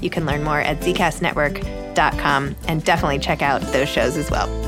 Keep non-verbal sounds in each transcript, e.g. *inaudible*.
You can learn more at zcastnetwork.com and definitely check out those shows as well.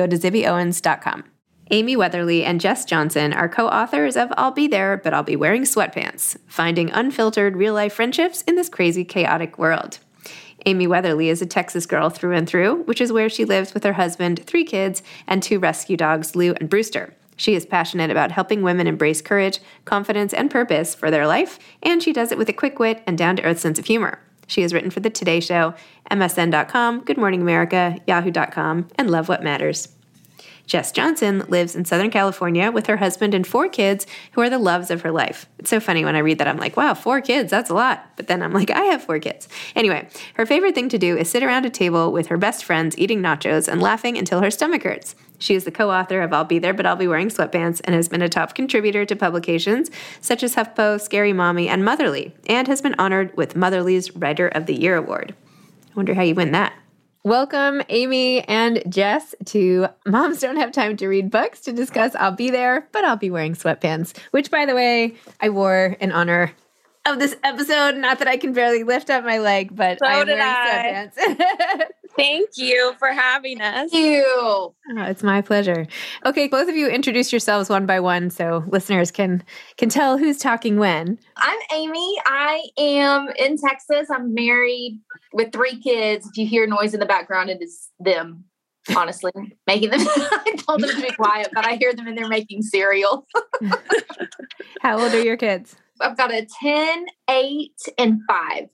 go to zibbyowens.com. Amy Weatherly and Jess Johnston are co authors of I'll Be There, but I'll Be Wearing Sweatpants Finding Unfiltered Real Life Friendships in This Crazy, Chaotic World. Amy Weatherly is a Texas girl through and through, which is where she lives with her husband, three kids, and two rescue dogs, Lou and Brewster. She is passionate about helping women embrace courage, confidence, and purpose for their life, and she does it with a quick wit and down to earth sense of humor. She has written for The Today Show, MSN.com, Good Morning America, Yahoo.com, and Love What Matters. Jess Johnston lives in Southern California with her husband and four kids who are the loves of her life. It's so funny when I read that, I'm like, wow, four kids, that's a lot. But then I'm like, I have four kids. Anyway, her favorite thing to do is sit around a table with her best friends eating nachos and laughing until her stomach hurts. She is the co author of I'll Be There, but I'll Be Wearing Sweatpants and has been a top contributor to publications such as HuffPo, Scary Mommy, and Motherly, and has been honored with Motherly's Writer of the Year Award. I wonder how you win that. Welcome, Amy and Jess, to Moms Don't Have Time to Read Books to discuss I'll Be There, but I'll Be Wearing Sweatpants, which, by the way, I wore in honor of this episode. Not that I can barely lift up my leg, but So I'm did wearing I. sweatpants. *laughs* Thank you for having us. Thank you. Oh, it's my pleasure. Okay, both of you introduce yourselves one by one so listeners can can tell who's talking when. I'm Amy. I am in Texas. I'm married with three kids. If you hear noise in the background, it is them, honestly, *laughs* making them. *laughs* I told them to be quiet, but I hear them and they're making cereal. *laughs* How old are your kids? I've got a 10, 8, and 5.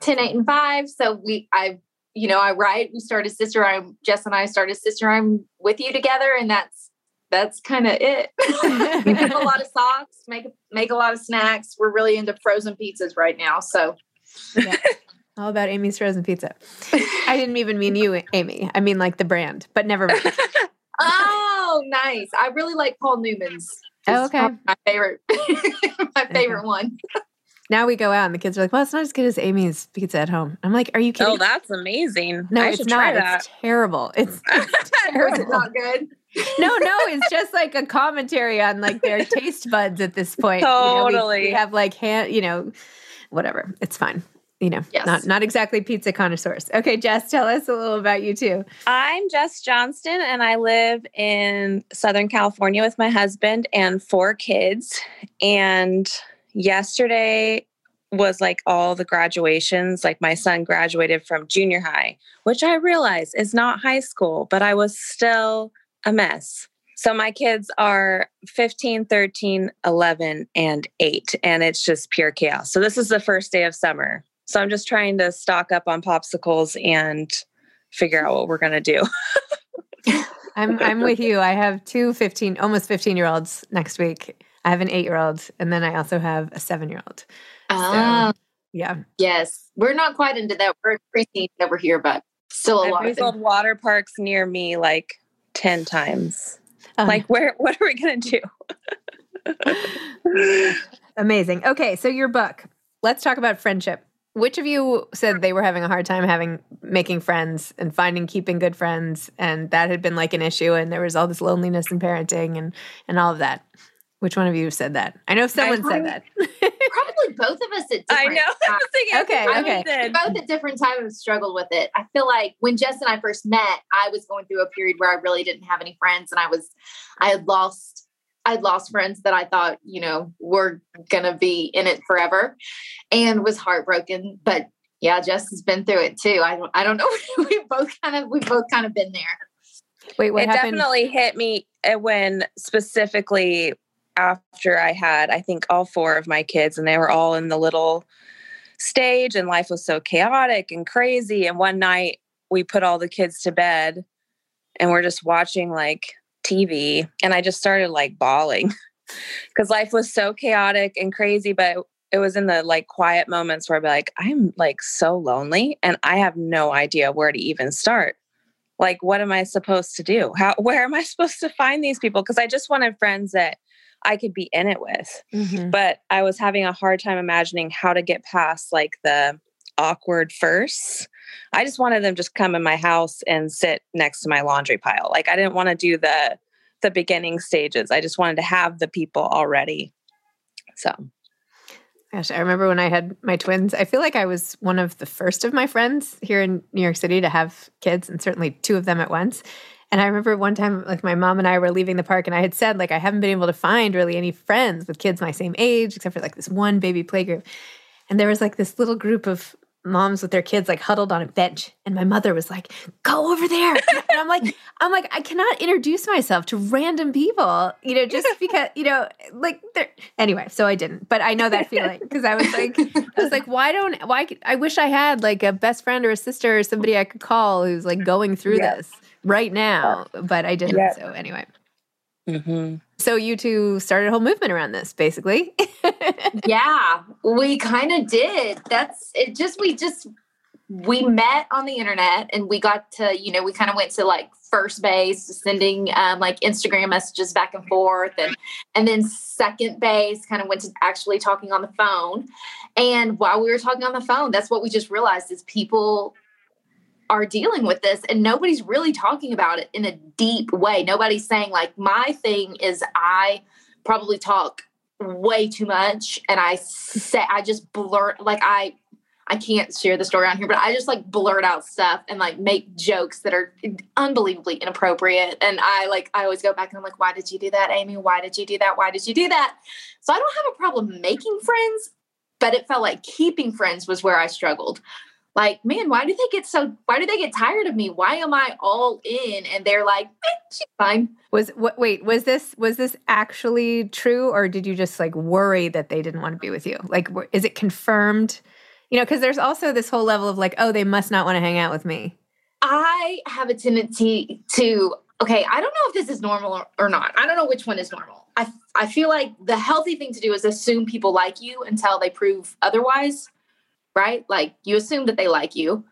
10, 8, and 5. So we, I, you know, I write, we started Sister I'm, Jess and I started Sister I'm with you together, and that's, that's kind of it. *laughs* we make a lot of socks, make, make a lot of snacks. We're really into frozen pizzas right now. So, Yeah. All about Amy's frozen pizza. I didn't even mean you, Amy. I mean like the brand, but never mind. *laughs* oh, nice. I really like Paul Newman's. Oh, okay. My favorite, *laughs* my favorite one. Now we go out and the kids are like, well, it's not as good as Amy's pizza at home. I'm like, are you oh, kidding? Oh, that's amazing. no, I it's not. try that. *laughs* It's terrible. *laughs* It's, terrible. it's Was it not good? no, no, it's just like a commentary on like their *laughs* taste buds at this point. You know, we- we, Totally. have like hand, you know, whatever. It's fine. You know, Yes. not not exactly pizza connoisseurs. Okay, Jess, tell us a little about you too. I'm Jess Johnston, and I live in Southern California with my husband and four kids. And yesterday was like all the graduations. Like my son graduated from junior high, which I realize is not high school, but I was still a mess. So my kids are 15, 13, 11, and 8, and it's just pure chaos. So this is the first day of summer. So I'm just trying to stock up on popsicles and figure out what we're going to do. *laughs* I'm I'm with you. I have two 15, almost 15 year olds next week. I have an eight year old, and then I also have a seven year old. Ah, Yeah. yes. We're not quite into that. We're preteen over here, but still a I've lot of Googled water parks near me like 10 times. Um, Like, where, what are we going to do? *laughs* Amazing. Okay, so your book. Let's talk about friendship. Which of you said they were having a hard time having making friends and finding keeping good friends and that had been like an issue and there was all this loneliness in parenting and and all of that? Which one of you said that? I know someone said that. Probably both of us at *laughs* different I know. I times. was thinking, I Okay, think we okay. did. both at different times have struggled with it. I feel like when Jess and I first met, I was going through a period where I really didn't have any friends and I was I had lost I had lost friends that I thought, you know, were gonna be in it forever and was heartbroken. But yeah, Jess has been through it too. I don't I don't know. *laughs* we both kind of we've both kind of been there. Wait, what it happened? definitely hit me uh, when specifically after I had, I think, all four of my kids, and they were all in the little stage, and life was so chaotic and crazy. And one night we put all the kids to bed, and we're just watching like TV, and I just started like bawling *laughs* because life was so chaotic and crazy. But it was in the like quiet moments where I'd be like, I'm like so lonely, and I have no idea where to even start like what am i supposed to do how *laughs* where am i supposed to find these people because i just wanted friends that i could be in it with Mhm. but i was having a hard time imagining how to get past like the awkward first. i just wanted them just come in my house and sit next to my laundry pile like i didn't want to do the the beginning stages i just wanted to have the people already so Gosh, I remember when I had my twins. I feel like I was one of the first of my friends here in New York City to have kids, and certainly two of them at once. And I remember one time, like my mom and I were leaving the park, and I had said, like, I haven't been able to find really any friends with kids my same age, except for like this one baby playgroup. And there was like this little group of moms with their kids like huddled on a bench, and my mother was like, "Go over there." *laughs* And I'm like, I'm like, I cannot introduce myself to random people, you know, just because, you know, like they're anyway. So I didn't, but I know that feeling because I was like, I was like, why don't why? I wish I had like a best friend or a sister or somebody I could call who's like going through Yeah. this right now, but I didn't. Yeah. So anyway, mm-hmm. so you two started a whole movement around this, basically. *laughs* yeah, we kind of did. That's it. Just we just we met on the internet and we got to you know we kind of went to like first base sending um, like instagram messages back and forth and and then second base kind of went to actually talking on the phone and while we were talking on the phone that's what we just realized is people are dealing with this and nobody's really talking about it in a deep way nobody's saying like my thing is i probably talk way too much and i say i just blurt like i I can't share the story on here, but I just like blurt out stuff and like make jokes that are unbelievably inappropriate. And I like, I always go back and I'm like, why did you do that, Amy? Why did you do that? Why did you do that? So I don't have a problem making friends, but it felt like keeping friends was where I struggled. Like, man, why do they get so, why do they get tired of me? Why am I all in? And they're like, she's fine. Was what? Wait, was this was this actually true, or did you just like worry that they didn't want to be with you? Like, is it confirmed? You know, because there's also this whole level of like, oh, they must not want to hang out with me. I have a tendency to, okay, I don't know if this is normal or, or not. I don't know which one is normal. I, I feel like the healthy thing to do is assume people like you until they prove otherwise, right? Like you assume that they like you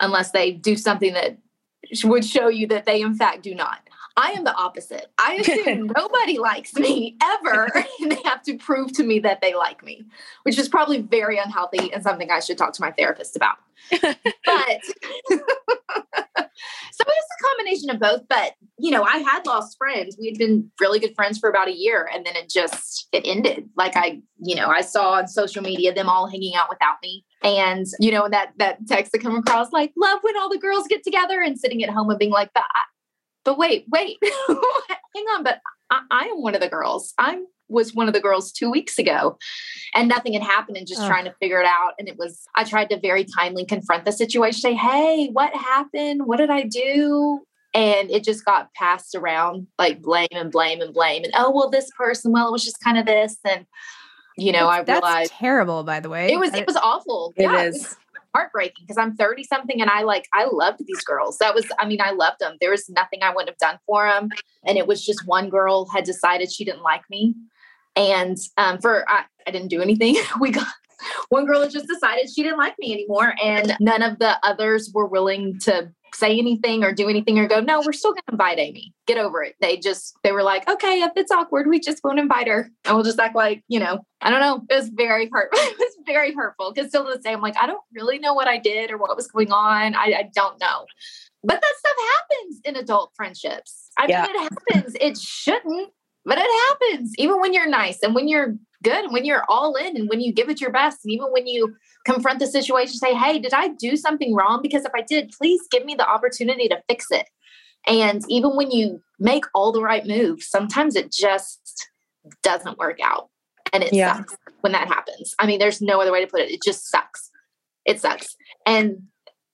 unless they do something that would show you that they, in fact, do not. I am the opposite. I *laughs* assume nobody likes me ever, *laughs* and they have to prove to me that they like me, which is probably very unhealthy and something I should talk to my therapist about. but *laughs* so it's a combination of both. But you know, I had lost friends. We had been really good friends for about a year, and then it just it ended. Like I, you know, I saw on social media them all hanging out without me. And you know, that that text that come across like love when all the girls get together and sitting at home and being like, but but wait, wait, *laughs* hang on. But I, I, am one of the girls. I was one of the girls two weeks ago, and nothing had happened, and just oh. trying to figure it out. And it was I tried to very timely confront the situation, say, "Hey, what happened? What did I do?" And it just got passed around like blame and blame and blame, and oh well, this person, well, it was just kind of this, and you know, that's, I realized terrible. By the way, it was it was awful. It yeah, is. It was, heartbreaking because I'm 30 something and I like, I loved these girls. That was, I mean, I loved them. There was nothing I wouldn't have done for them. And it was just one girl had decided she didn't like me. And um, for, I, I didn't do anything. *laughs* we got, one girl had just decided she didn't like me anymore. And none of the others were willing to say anything or do anything or go, no, we're still going to invite Amy. Get over it. They just, they were like, okay, if it's awkward, we just won't invite her. And we'll just act like, you know, I don't know. It was very hurt. *laughs* it was very hurtful because still to the same, like, I don't really know what I did or what was going on. I, I don't know. But that stuff happens in adult friendships. I yeah. mean, it happens. It shouldn't, but it happens. Even when you're nice and when you're good. And when you're all in and when you give it your best and even when you confront the situation say hey did i do something wrong? Because if i did please give me the opportunity to fix it. And even when you make all the right moves sometimes it just doesn't work out. And it yeah. sucks when that happens. I mean there's no other way to put it. It just sucks. It sucks. And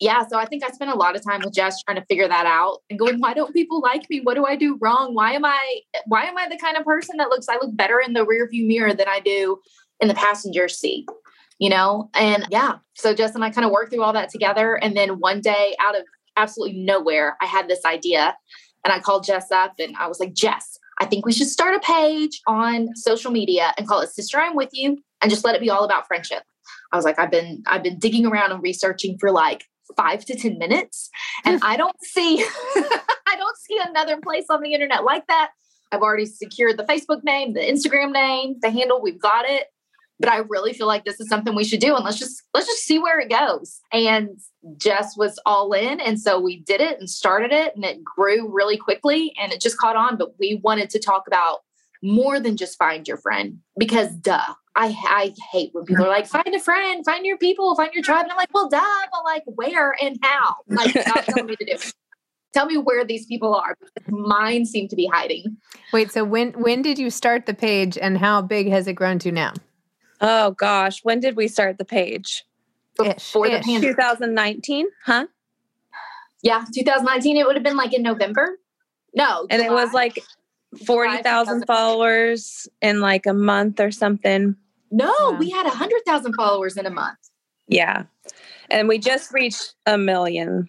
yeah, so I think I spent a lot of time with Jess trying to figure that out and going, why don't people like me? What do I do wrong? Why am I why am I the kind of person that looks I look better in the rearview mirror than I do in the passenger seat? You know? And yeah, so Jess and I kind of worked through all that together. And then one day out of absolutely nowhere, I had this idea and I called Jess up and I was like, Jess, I think we should start a page on social media and call it Sister I'm With You and just let it be all about friendship. I was like, I've been I've been digging around and researching for like five to 10 minutes. And *laughs* I don't see, *laughs* I don't see another place on the internet like that. I've already secured the Facebook name, the Instagram name, the handle. We've got it. But I really feel like this is something we should do. And let's just let's just see where it goes. And Jess was all in. And so we did it and started it and it grew really quickly and it just caught on. But we wanted to talk about more than just find your friend because duh I I hate when people are like, find a friend, find your people, find your tribe. And I'm like, well, duh, but like where and how? Like, stop telling me to do. *laughs* Tell me where these people are. Mine seem to be hiding. Wait, so when when did you start the page and how big has it grown to now? Oh gosh, when did we start the page? Before Ish. the pandemic. 2019, huh? Yeah, 2019. It would have been like in November. No, and July. it was like 40,000 followers in like a month or something. No, yeah. we had 100,000 followers in a month. Yeah. And we just reached a million.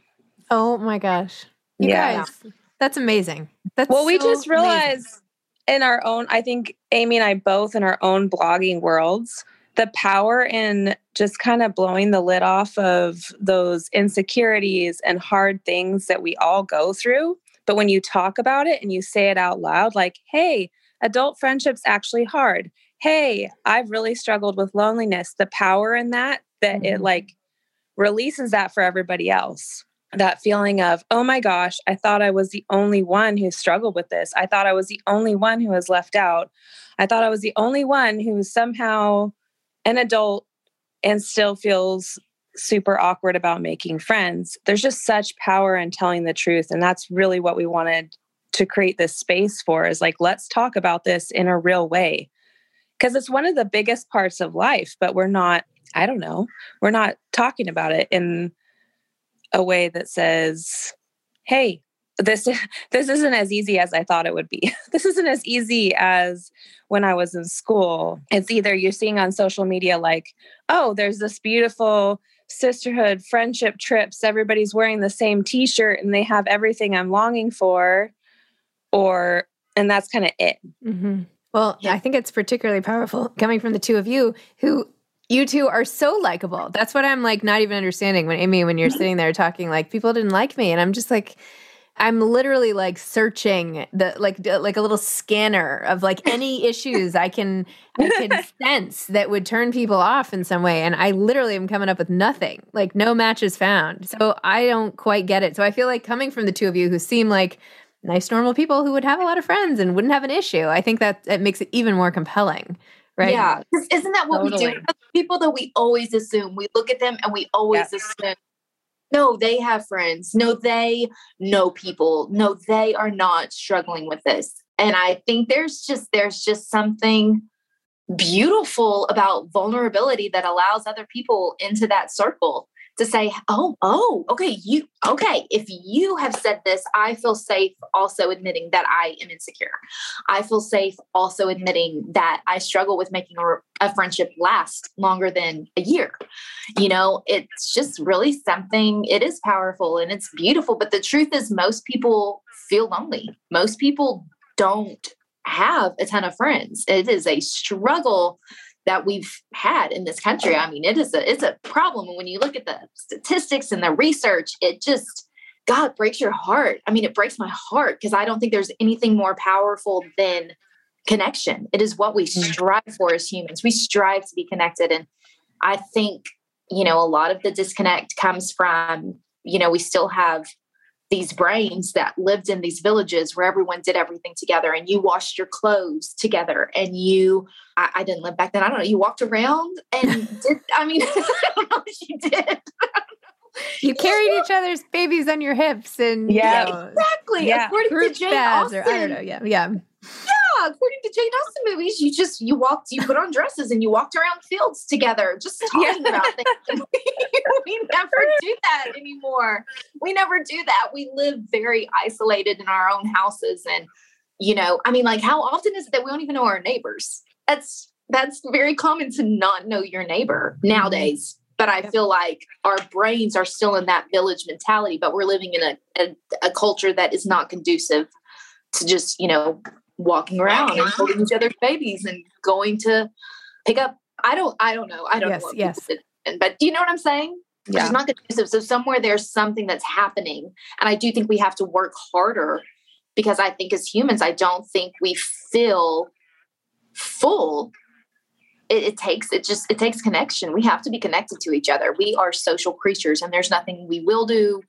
Oh my gosh. You yeah. Guys, that's amazing. That's well, we just realized amazing. in our own, I think Amy and I both in our own blogging worlds, the power in just kind of blowing the lid off of those insecurities and hard things that we all go through but when you talk about it and you say it out loud, like, hey, adult friendship's actually hard. Hey, I've really struggled with loneliness. The power in that, that mm-hmm. it like releases that for everybody else. That feeling of, oh my gosh, I thought I was the only one who struggled with this. I thought I was the only one who was left out. I thought I was the only one who was somehow an adult and still feels super awkward about making friends. There's just such power in telling the truth. And that's really what we wanted to create this space for is like, let's talk about this in a real way. Because it's one of the biggest parts of life, but we're not, I don't know, we're not talking about it in a way that says, hey, this *laughs* this isn't as easy as I thought it would be. *laughs* this isn't as easy as when I was in school. It's either you're seeing on social media like, oh, there's this beautiful sisterhood friendship trips. Everybody's wearing the same t-shirt and they have everything I'm longing for, or and that's kind of it. Mm-hmm. Well, yeah. I think it's particularly powerful *laughs* coming from the two of you who you two are so likable. That's what I'm like not even understanding when Amy when you're sitting there talking like people didn't like me and I'm just like I'm literally like searching the like like a little scanner of like *laughs* any issues I can I can *laughs* sense that would turn people off in some way and I literally am coming up with nothing. Like no matches found. So I don't quite get it. So I feel like coming from the two of you who seem like nice normal people who would have a lot of friends and wouldn't have an issue. I think that it makes it even more compelling. Right. Yeah. Isn't that what totally. we do? People that we always assume. We look at them and we always yeah. assume no, they have friends. No, they know people. No, they are not struggling with this. And I think there's just there's just something beautiful about vulnerability that allows other people into that circle to say, oh, oh, okay, you, okay, if you have said this, I feel safe also admitting that I am insecure. I feel safe also admitting that I struggle with making a, a friendship last longer than a year. You know, it's just really something, it is powerful and it's beautiful. But the truth is, most people feel lonely. Most people don't have a ton of friends. It is a struggle that we've had in this country. I mean, it is a it's a problem. And when you look at the statistics and the research, it just God breaks your heart. I mean, it breaks my heart because I don't think there's anything more powerful than connection. It is what we mm. strive for as humans. We strive to be connected. And I think, you know, a lot of the disconnect comes from, you know, we still have these brains that lived in these villages where everyone did everything together and you washed your clothes together and you I, I didn't live back then. I don't know. You walked around and *laughs* did I mean *laughs* I don't know if you did. you carried each other's babies on your hips and yeah, you know, exactly. Yeah. According to Jane Austen, or, I don't know. Yeah, yeah. Yeah, according to Jane Austen movies, you just you walked, you put on dresses and you walked around fields together, just *laughs* talking yeah. about things. *laughs* we never do that anymore. We never do that. We live very isolated in our own houses, and you know, I mean, like, how often is it that we don't even know our neighbors? That's that's very common to not know your neighbor nowadays but I feel like our brains are still in that village mentality, but we're living in a, a, a culture that is not conducive to just, you know, walking around and uh-huh. holding each other's babies and going to pick up. I don't, I don't know. I don't yes, know. yes. Did, but do you know what I'm saying? Yeah. It's not conducive. So somewhere there's something that's happening. And I do think we have to work harder because I think as humans, I don't think we feel full it, it, takes it just it takes connection we have to be connected to each other we are social creatures and there's nothing we will do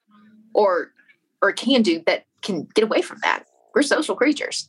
or or can do that can get away from that we're social creatures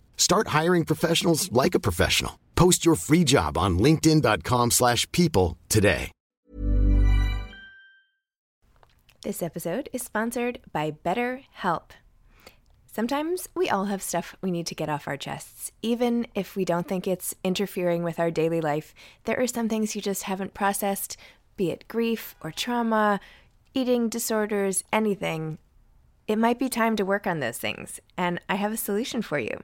Start hiring professionals like a professional. Post your free job on linkedin.com slash people today. This episode is sponsored by BetterHelp. Sometimes we all have stuff we need to get off our chests. Even if we don't think it's interfering with our daily life, there are some things you just haven't processed be it grief or trauma, eating disorders, anything. it might be time to work on those things. And I have a solution for you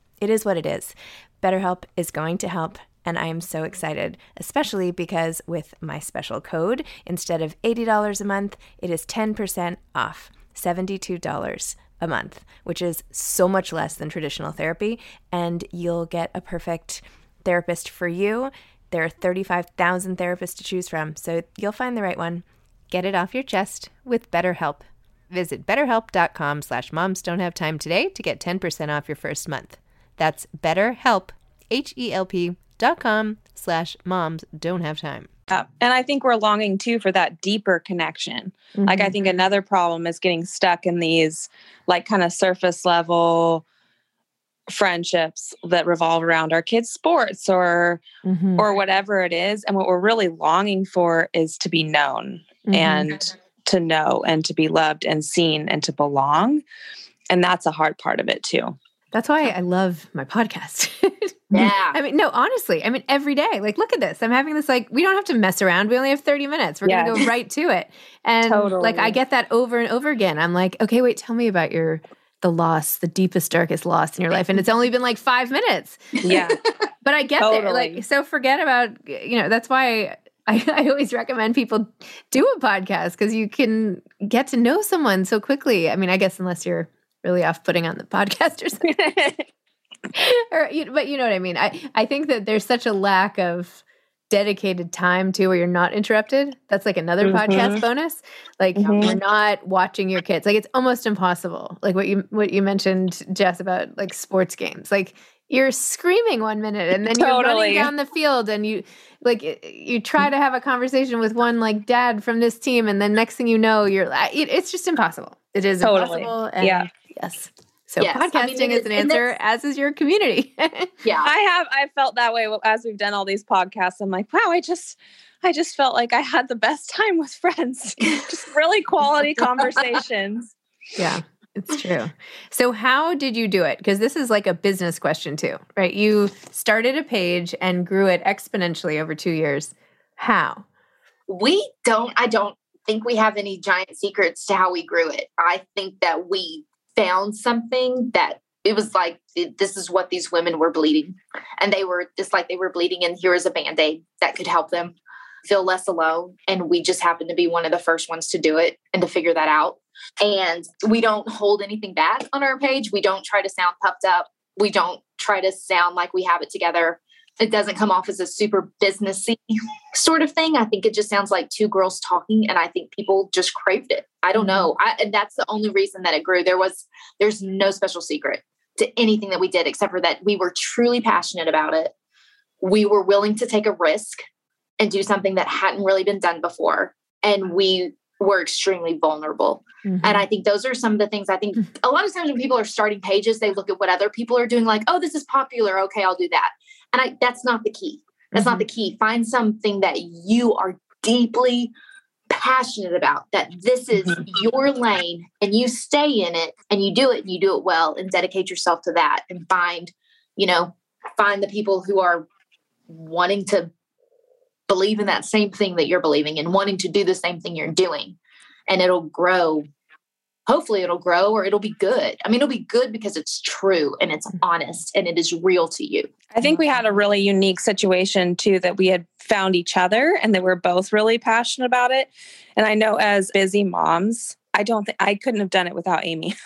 it is what it is. BetterHelp is going to help. And I am so excited, especially because with my special code, instead of $80 a month, it is 10% off, $72 a month, which is so much less than traditional therapy. And you'll get a perfect therapist for you. There are 35,000 therapists to choose from, so you'll find the right one. Get it off your chest with BetterHelp. Visit betterhelp.com slash moms have time today to get 10% off your first month. That's betterhelp, H-E-L-P dot com slash moms don't have time. Yeah. And I think we're longing too for that deeper connection. Mm-hmm. Like I think another problem is getting stuck in these like kind of surface level friendships that revolve around our kids sports or Mm-hmm. or whatever it is and what we're really longing for is to be known Mhm. and to know and to be loved and seen and to belong and that's a hard part of it too That's why I love my podcast. *laughs* Yeah. I mean, no, honestly, I mean, every day, like, look at this. I'm having this, like, we don't have to mess around. We only have 30 minutes. We're going to go right to it. And, like, I get that over and over again. I'm like, okay, wait, tell me about your, the loss, the deepest, darkest loss in your life. And it's only been like five minutes. yeah *laughs* But I get there. Like, so forget about, you know, that's why I, *laughs* I always recommend people do a podcast because you can get to know someone so quickly. I mean, I guess unless you're really off putting on the podcast or something. *laughs* or but you know what I mean. I I think that there's such a lack of dedicated time too where you're not interrupted. That's like another Mhm. podcast bonus. Like Mhm. you're not watching your kids. Like it's almost impossible. Like what you what you mentioned Jess about like sports games. Like you're screaming one minute and then you're running down the field and you like you try to have a conversation with one like dad from this team and then next thing you know you're it, it's just impossible. It is Totally. impossible. And Yeah. Yes. So Yes. I mean, podcasting it is is- an answer, that's- as is your community. *laughs* Yeah. I have I felt that way as we've done all these podcasts. I'm like, wow, I just I just felt like I had the best *laughs* time with friends. just really quality *laughs* conversations. yeah, it's true. So, how did you do it? Because this is like a business question, too, right? You started a page and grew it exponentially over two years. How? we don't i don't think we have any giant secrets to how we grew it i think that we found something that it was like this is what these women were bleeding. And they were just like they were bleeding and here is a band-aid that could help them feel less alone. And we just happened to be one of the first ones to do it and to figure that out. And we don't hold anything back on our page. We don't try to sound puffed up. We don't try to sound like we have it together it doesn't come off as a super businessy sort of thing. I think it just sounds like two girls talking, and I think people just craved it. I don't know. I, and that's the only reason that it grew. There was, there's no special secret to anything that we did, except for that we were truly passionate about it. We were willing to take a risk and do something that hadn't really been done before, and we were extremely vulnerable. Mm-hmm. And I think those are some of the things I think a lot of times when people are starting pages, they look at what other people are doing, like, oh, this is popular. Okay, I'll do that. And I, that's not the key. That's not mm-hmm. the key. Find something that you are deeply passionate about, that this is mm-hmm. your lane and you stay in it and you do it and you do it well and dedicate yourself to that and find, you know, find the people who are wanting to believe in that same thing that you're believing and wanting to do the same thing you're doing. And it'll grow. Hopefully, it'll grow or it'll be good. I mean, it'll be good because it's true and it's mm-hmm. honest and it is real to you. I think we had a really unique situation too that we had found each other and that we're both really passionate about it. And I know as busy moms, I don't think I couldn't have done it without Amy. *laughs*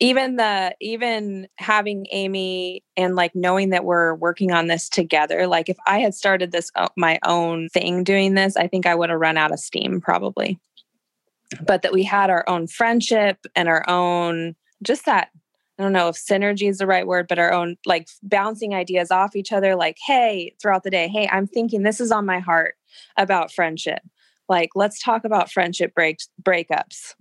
even the even having Amy and like knowing that we're working on this together, like if I had started this uh, my own thing doing this, I think I would have run out of steam probably. But that we had our own friendship and our own just that I don't know if synergy is the right word, but our own like bouncing ideas off each other, like, hey, throughout the day, hey, I'm thinking this is on my heart about friendship. Like, let's talk about friendship breaks breakups.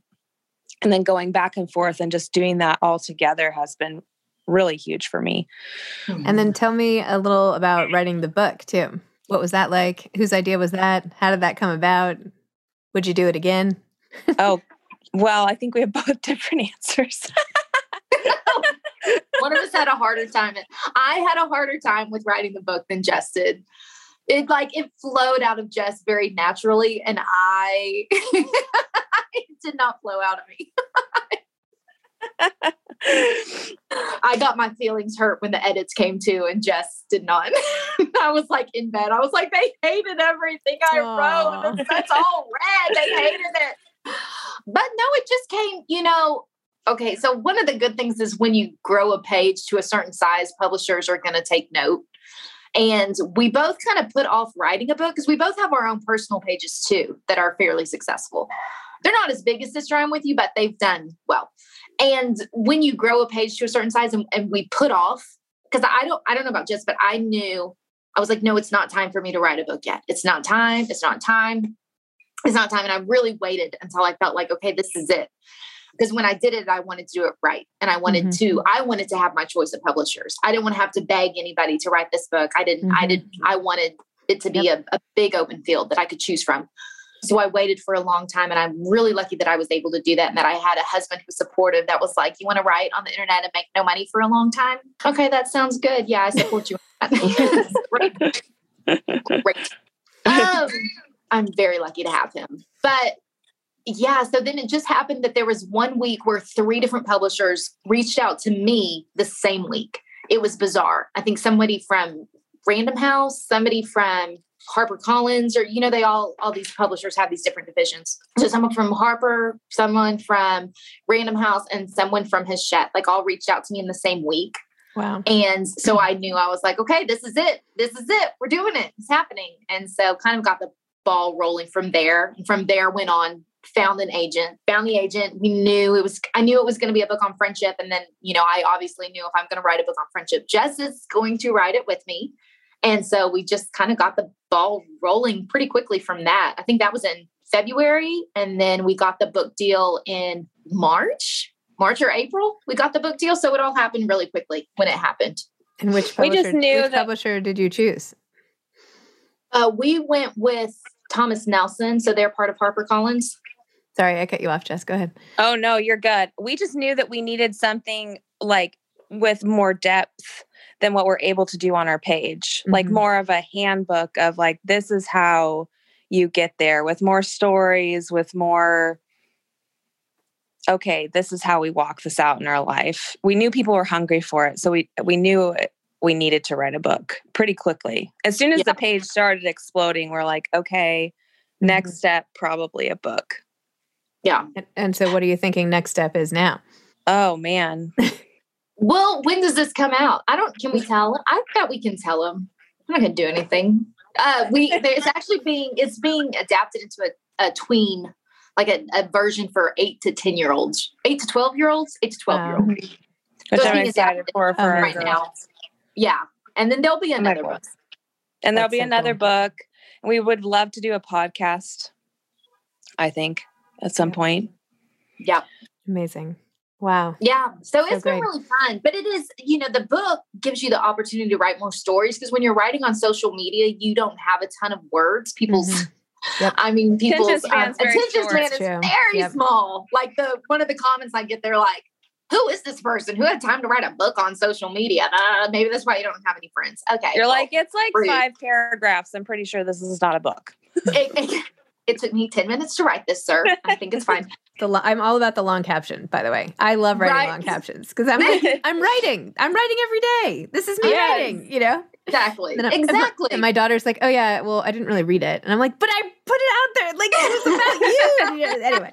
and then going back and forth and just doing that all together has been really huge for me. And then hmm. tell me a little about writing the book too. What was that like? Whose idea was that? How did that come about? Would you do it again? Oh, well, I think we have *laughs* both different answers. *laughs* One of us had a harder time. I had a harder time with writing the book than Jess did. It like it flowed out of Jess very naturally, and I it *laughs* did not flow out of me. I got my feelings hurt when the edits came to, and Jess did not. I was like in bed. I was like, they hated everything I Aww. wrote. That's all red. They hated it. But no, it just came, you know. Okay, so one of the good things is when you grow a page to a certain size, publishers are going to take note. And we both kind of put off writing a book because we both have our own personal pages too that are fairly successful. They're not as big as Sister I'm With You, but they've done well. And when you grow a page to a certain size and, and we put off, because I don't I don't know about Jess, but I knew I was like, no, it's not time for me to write a book yet. It's not time. It's not time. It's not time. And I really waited until I felt like, okay, this is it. Because when I did it, I wanted to do it right. And I wanted mm-hmm. to, I wanted to have my choice of publishers. I didn't want to have to beg anybody to write this book. I didn't, mm-hmm. I didn't, I wanted it to be yep. a, a big open field that I could choose from. So I waited for a long time and I'm really lucky that I was able to do that and that I had a husband who was supportive that was like, You want to write on the internet and make no money for a long time? Okay, that sounds good. Yeah, I support you. *laughs* *laughs* Great. Great. Um, I'm very lucky to have him. But yeah, so then it just happened that there was one week where three different publishers reached out to me the same week. It was bizarre. I think somebody from Random House, somebody from Harper Collins, or you know, they all all these publishers have these different divisions. So someone from Harper, someone from Random House, and someone from his Hachette, like all reached out to me in the same week. Wow. And so I knew I was like, okay, this is it. This is it. We're doing it. It's happening. And so kind of got the ball rolling from there. And from there went on, found an agent, found the agent. We knew it was, I knew it was going to be a book on friendship. And then, you know, I obviously knew if I'm going to write a book on friendship, Jess is going to write it with me. And so we just kind of got the ball rolling pretty quickly from that. I think that was in February. And then we got the book deal in March, March or April. We got the book deal. So it all happened really quickly when it happened. And which publisher, we just knew which that, publisher did you choose? Uh, we went with Thomas Nelson. So they're part of HarperCollins. Sorry, I cut you off, Jess. Go ahead. Oh, no, you're good. We just knew that we needed something like with more depth than what we're able to do on our page. Mm-hmm. Like more of a handbook of like, this is how you get there with more stories, with more, okay, this is how we walk this out in our life. We knew people were hungry for it. So we, we knew we needed to write a book pretty quickly. As soon as yeah. the page started exploding, we're like, okay, next mm-hmm. step, probably a book. Yeah. And so, what are you thinking next step is now? Oh, man. *laughs* Well, when does this come out? I don't. Can we tell? I thought we can tell them. I'm not going to do anything. Uh, we it's actually being it's being adapted into a, a tween, like a, a, version for eight to ten year olds, eight to twelve year olds, eight to twelve year olds. Um, which so I'm excited for for right now. Yeah, and then there'll be another oh book. And there'll That's be so another book. We would love to do a podcast. I think at some point. Yeah. Amazing. Wow. Yeah. So, so it's great. been really fun. But it is, you know, the book gives you the opportunity to write more stories because when you're writing on social media, you don't have a ton of words. People's mm-hmm. *laughs* Yep. I mean, people's attention span, um, attention span is true. very yep. small. Like the one of the comments I get, they're like, "Who is this person? Who had time to write a book on social media?" Uh, maybe that's why you don't have any friends. Okay, you're well, like, it's like rude. five paragraphs. I'm pretty sure this is not a book. it, *laughs* it, it took me 10 minutes to write this, sir. I think it's fine. *laughs* the lo- I'm all about the long caption, by the way. I love writing right. long captions because I'm *laughs* I'm writing. I'm writing every day. This is me yes. writing, you know? Exactly. And exactly. And my daughter's like, oh, yeah, well, I didn't really read it. And I'm like, but I put it out there. Like, it was about you. anyway,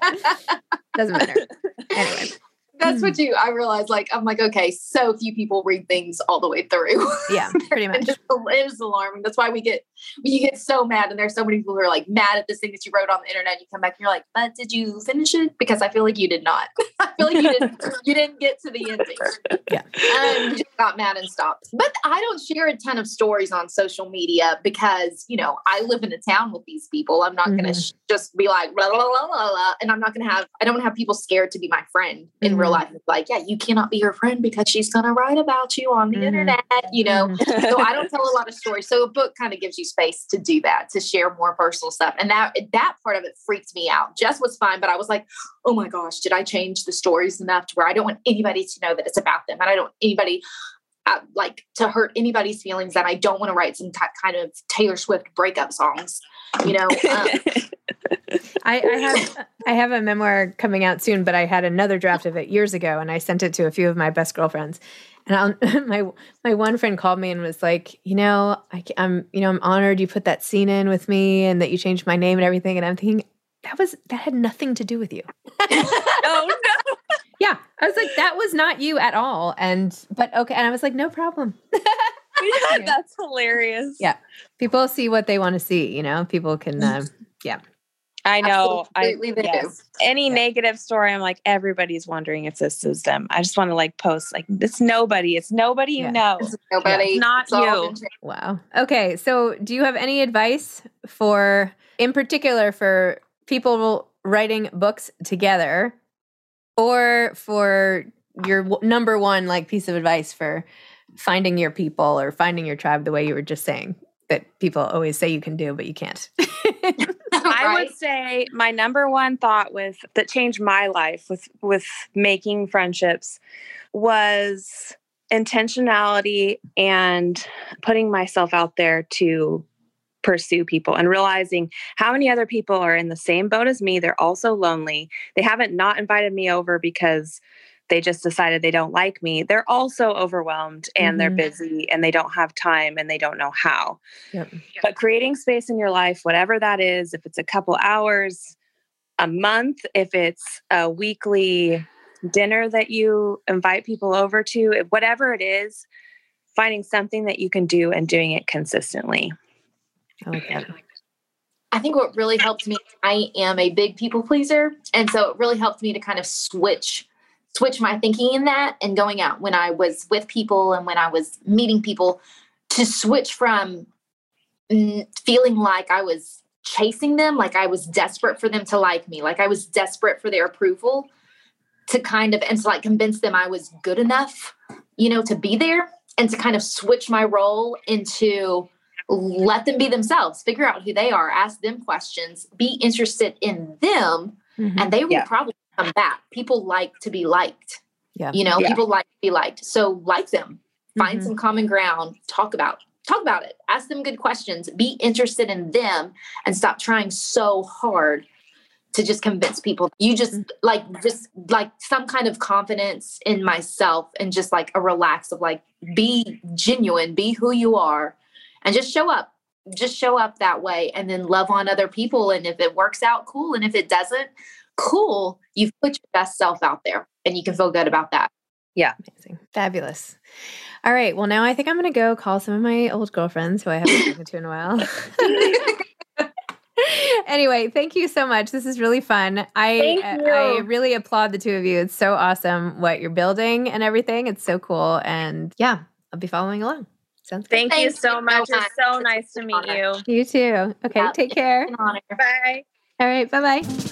doesn't matter. Anyway. That's what you. I realized. Like I'm like, okay, so few people read things all the way through. Yeah, *laughs* pretty much. it is alarming. That's why we get you get so mad, and there's so many people who are like mad at this thing that you wrote on the internet. You come back and you're like, but did you finish it? Because I feel like you did not. *laughs* I feel like you didn't. *laughs* you didn't get to the ending. Yeah, um, you just got mad and stopped. But I don't share a ton of stories on social media because you know I live in a town with these people. I'm not mm-hmm. going to sh- just be like and I'm not going to have. I don't have people scared to be my friend in mm-hmm. real life. It's like, yeah, you cannot be her friend because she's going to write about you on the mm-hmm. internet. You know, mm-hmm. so I *laughs* don't tell a lot of stories. So a book kind of gives you space to do that, to share more personal stuff, and that that part of it freaked me out. Jess was fine, but I was like, oh my gosh, did I change the stories enough to where I don't want anybody to know that it's about them, and I don't anybody uh, like to hurt anybody's feelings that I don't want to write some t- kind of Taylor Swift breakup songs, you know. Um, *laughs* *laughs* I, I, have I have a memoir coming out soon, but I had another draft of it years ago, and I sent it to a few of my best girlfriends. And I'll, *laughs* my my one friend called me and was like, you know, I, am you know I'm honored you put that scene in with me and that you changed my name and everything. And I'm thinking that was that had nothing to do with you. *laughs* oh no. Yeah, I was like, that was not you at all. And but okay, and I was like, no problem. yeah, that's hilarious. Yeah, people see what they want to see. You know, people can. Uh, yeah. I know. Absolutely I, yes. Any yeah. negative story, I'm like, everybody's wondering if this is them. I just want to like post like it's nobody. It's nobody you yeah. know. It's nobody. It's not it's you. Wow. Okay. So do you have any advice for in particular for people writing books together or for your number one like piece of advice for finding your people or finding your tribe the way you were just saying that people always say you can do but you can't *laughs* i would say my number one thought with that changed my life with with making friendships was intentionality and putting myself out there to pursue people and realizing how many other people are in the same boat as me. They're also lonely. They haven't not invited me over because they just decided they don't like me. They're also overwhelmed and mm-hmm. they're busy and they don't have time and they don't know how. Yep. But creating space in your life, whatever that is, if it's a couple hours, a month, if it's a weekly dinner that you invite people over to, whatever it is, finding something that you can do and doing it consistently. I like that. I think what really helped me, I am a big people pleaser. And so it really helped me to kind of switch switch my thinking in that and going out when I was with people and when I was meeting people to switch from feeling like I was chasing them, like I was desperate for them to like me, like I was desperate for their approval to kind of and to like convince them I was good enough, you know, to be there and to kind of switch my role into let them be themselves figure out who they are ask them questions be interested in them mm-hmm. and they will yeah. probably come back. People like to be liked yeah. you know? Yeah. people like to be liked. So like them. Find mm-hmm. some common ground. Talk about talk about it. Ask them good questions. Be interested in them and stop trying so hard to just convince people. You just mm-hmm. like just like some kind of confidence in myself and just like a relax of like be genuine be who you are and just show up. Just show up that way and then love on other people. And if it works out cool. And if it doesn't cool you've put your best self out there and you can feel good about that yeah amazing fabulous all right well now i think i'm going to go call some of my old girlfriends who i haven't spoken to in a while *laughs* anyway, thank you so much. This is really fun. I I really applaud the two of you. It's so awesome what you're building and everything. It's so cool. And yeah, I'll be following along. Sounds Thank you so much. It's so nice to meet you. You too. Okay, yeah, take care. Bye. All right, bye bye.